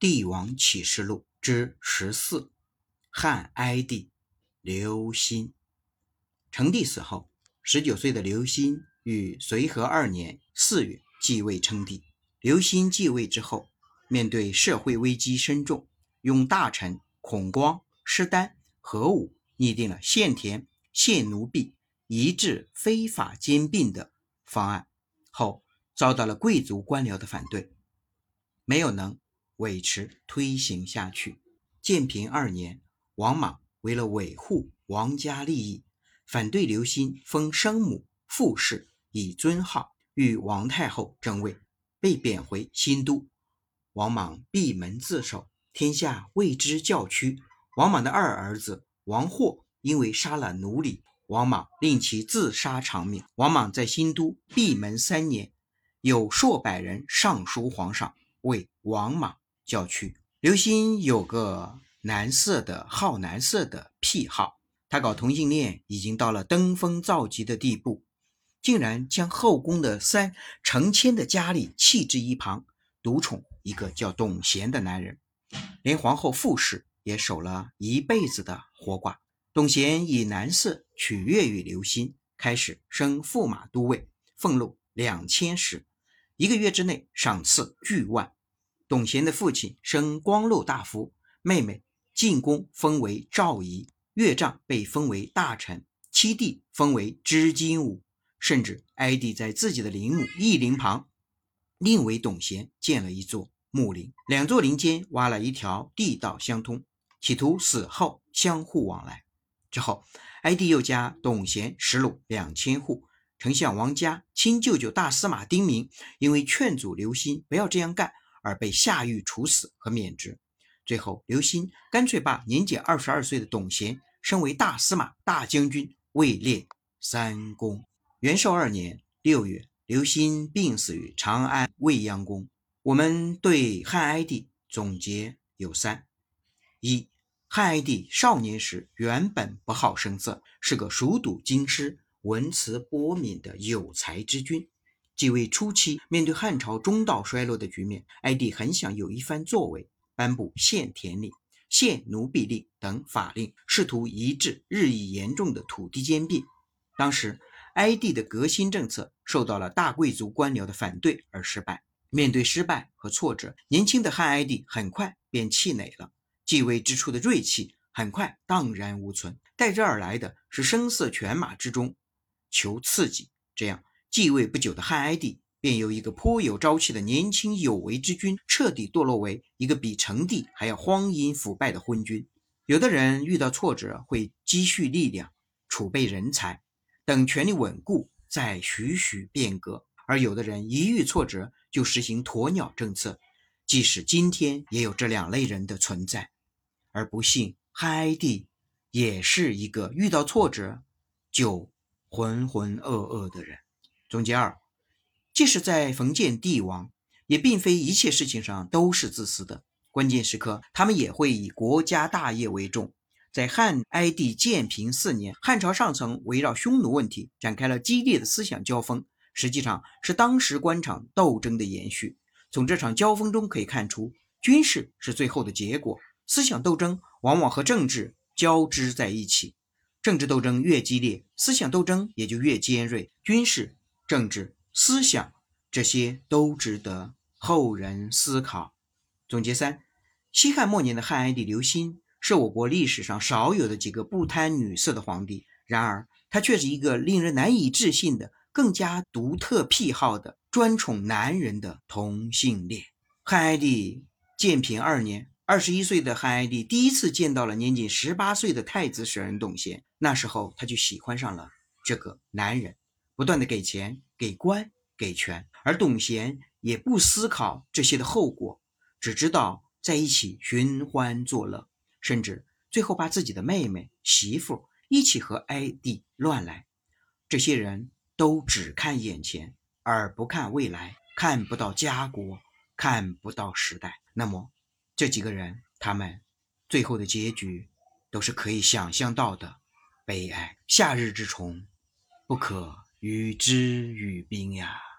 帝王启示录》之十四，汉哀帝刘歆。成帝死后，十九岁的刘歆于随和二年四月继位称帝。刘歆继位之后，面对社会危机深重，用大臣孔光、施丹、何武拟定了限田、限奴婢、移治非法兼并的方案，后遭到了贵族官僚的反对，没有能维持推行下去。建平二年，王莽为了维护王家利益，反对刘歆封生母傅氏以尊号，与王太后争位，被贬回新都。王莽闭门自守，天下为之叫屈。王莽的二儿子王霍因为杀了奴隶，王莽令其自杀偿命。王莽在新都闭门三年，有数百人上书皇上，为王莽叫去。刘歆有个男色的好男色的癖好，他搞同性恋已经到了登峰造极的地步，竟然将后宫的三成千的佳丽弃之一旁，独宠。一个叫董贤的男人，连皇后傅氏也守了一辈子的活寡。董贤以男色取悦于刘歆，开始升驸马都尉，俸禄两千石，一个月之内赏赐巨万。董贤的父亲升光禄大夫，妹妹进宫封为赵仪，岳丈被封为大臣，七弟封为织金吾，甚至哀帝在自己的陵墓义陵旁。另为董贤建了一座墓陵，两座陵间挖了一条地道相通，企图死后相互往来。之后，哀帝又加董贤石禄两千户。丞相王嘉、亲舅舅大司马丁明因为劝阻刘歆不要这样干，而被下狱处死和免职。最后，刘歆干脆把年仅二十二岁的董贤升为大司马、大将军，位列三公。元寿二年六月。刘歆病死于长安未央宫。我们对汉哀帝总结有三：一、汉哀帝少年时原本不好声色，是个熟读经师、文辞波敏的有才之君。继位初期，面对汉朝中道衰落的局面，哀帝很想有一番作为，颁布限田令、限奴婢令等法令，试图抑制日益严重的土地兼并。当时，哀帝的革新政策受到了大贵族官僚的反对而失败。面对失败和挫折，年轻的汉哀帝很快便气馁了。继位之初的锐气很快荡然无存，带之而来的是声色犬马之中求刺激。这样，继位不久的汉哀帝便由一个颇有朝气的年轻有为之君，彻底堕落为一个比成帝还要荒淫腐败的昏君。有的人遇到挫折会积蓄力量，储备人才。等权力稳固，再徐徐变革；而有的人一遇挫折就实行鸵鸟政策，即使今天也有这两类人的存在。而不幸，汉哀帝也是一个遇到挫折就浑浑噩噩的人。总结二：即使在封建帝王，也并非一切事情上都是自私的，关键时刻他们也会以国家大业为重。在汉哀帝建平四年，汉朝上层围绕匈奴问题展开了激烈的思想交锋，实际上是当时官场斗争的延续。从这场交锋中可以看出，军事是最后的结果，思想斗争往往和政治交织在一起。政治斗争越激烈，思想斗争也就越尖锐。军事、政治、思想这些都值得后人思考。总结三：西汉末年的汉哀帝刘歆。是我国历史上少有的几个不贪女色的皇帝，然而他却是一个令人难以置信的、更加独特癖好的专宠男人的同性恋。汉哀帝建平二年，二十一岁的汉哀帝第一次见到了年仅十八岁的太子舍人董贤，那时候他就喜欢上了这个男人，不断的给钱、给官、给权，而董贤也不思考这些的后果，只知道在一起寻欢作乐。甚至最后把自己的妹妹、媳妇一起和哀帝乱来，这些人都只看眼前，而不看未来，看不到家国，看不到时代。那么，这几个人他们最后的结局，都是可以想象到的悲哀。夏日之虫，不可与之与兵呀。